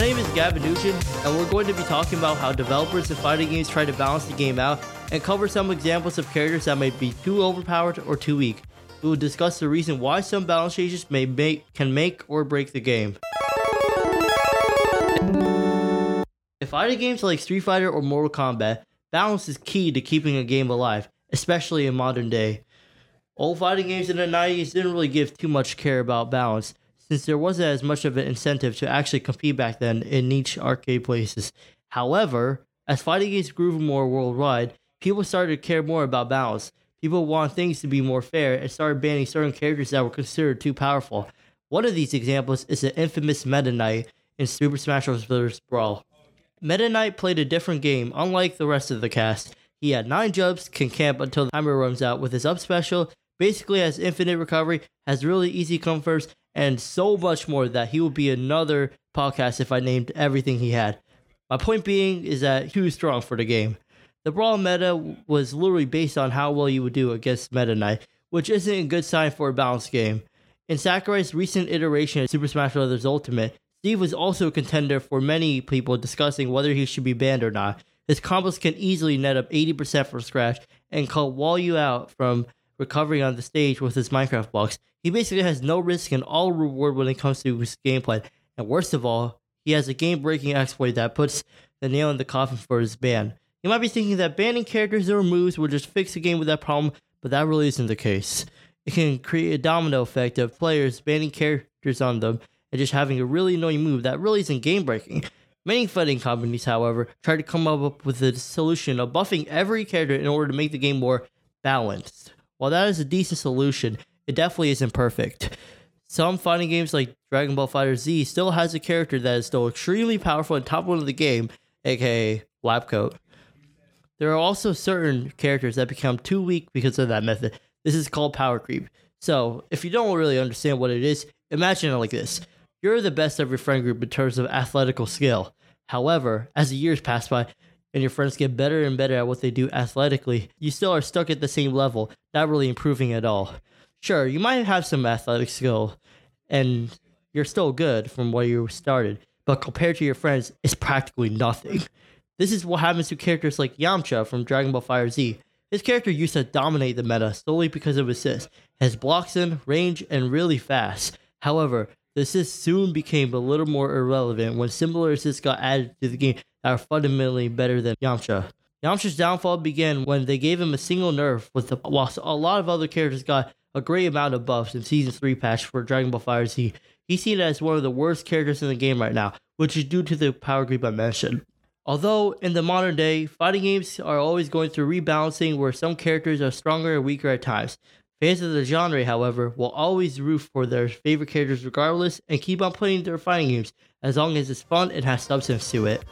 name is Gavin Nugent, and we're going to be talking about how developers of fighting games try to balance the game out and cover some examples of characters that may be too overpowered or too weak. We will discuss the reason why some balance changes may make can make or break the game. In fighting games like Street Fighter or Mortal Kombat, balance is key to keeping a game alive, especially in modern day. Old fighting games in the 90s didn't really give too much care about balance, since there wasn't as much of an incentive to actually compete back then in niche arcade places. However, as fighting games grew more worldwide, people started to care more about balance. People want things to be more fair and started banning certain characters that were considered too powerful. One of these examples is the infamous Meta Knight in Super Smash Bros. Brawl. Meta Knight played a different game, unlike the rest of the cast. He had 9 jumps, can camp until the timer runs out with his up special, basically has infinite recovery, has really easy comforts, and so much more that he would be another podcast if I named everything he had. My point being is that he was strong for the game. The Brawl meta was literally based on how well you would do against Meta Knight, which isn't a good sign for a balanced game. In Sakurai's recent iteration of Super Smash Bros. Ultimate, Steve was also a contender for many people discussing whether he should be banned or not. His combos can easily net up 80% from scratch and call wall you out from recovering on the stage with his Minecraft blocks. He basically has no risk and all reward when it comes to his gameplay. And worst of all, he has a game breaking exploit that puts the nail in the coffin for his ban. You might be thinking that banning characters or moves will just fix the game with that problem, but that really isn't the case. It can create a domino effect of players banning characters on them and just having a really annoying move that really isn't game breaking. Many fighting companies, however, try to come up with a solution of buffing every character in order to make the game more balanced. While that is a decent solution, it definitely isn't perfect. Some fighting games like Dragon Ball Fighter Z still has a character that is still extremely powerful and top one of the game, aka Lab Coat. There are also certain characters that become too weak because of that method. This is called power creep. So, if you don't really understand what it is, imagine it like this you're the best of your friend group in terms of athletical skill. However, as the years pass by and your friends get better and better at what they do athletically, you still are stuck at the same level, not really improving at all. Sure, you might have some athletic skill and you're still good from where you started, but compared to your friends, it's practically nothing. This is what happens to characters like Yamcha from Dragon Ball Fighter Z. His character used to dominate the meta solely because of assists, has blocks in, range, and really fast. However, the assists soon became a little more irrelevant when similar assists got added to the game that are fundamentally better than Yamcha. Yamcha's downfall began when they gave him a single nerf, with the, whilst a lot of other characters got a great amount of buffs in Season 3 patch for Dragon Ball Fighter Z. He's seen as one of the worst characters in the game right now, which is due to the power creep I mentioned. Although in the modern day, fighting games are always going through rebalancing where some characters are stronger and weaker at times. Fans of the genre, however, will always root for their favorite characters regardless and keep on playing their fighting games as long as it's fun and has substance to it.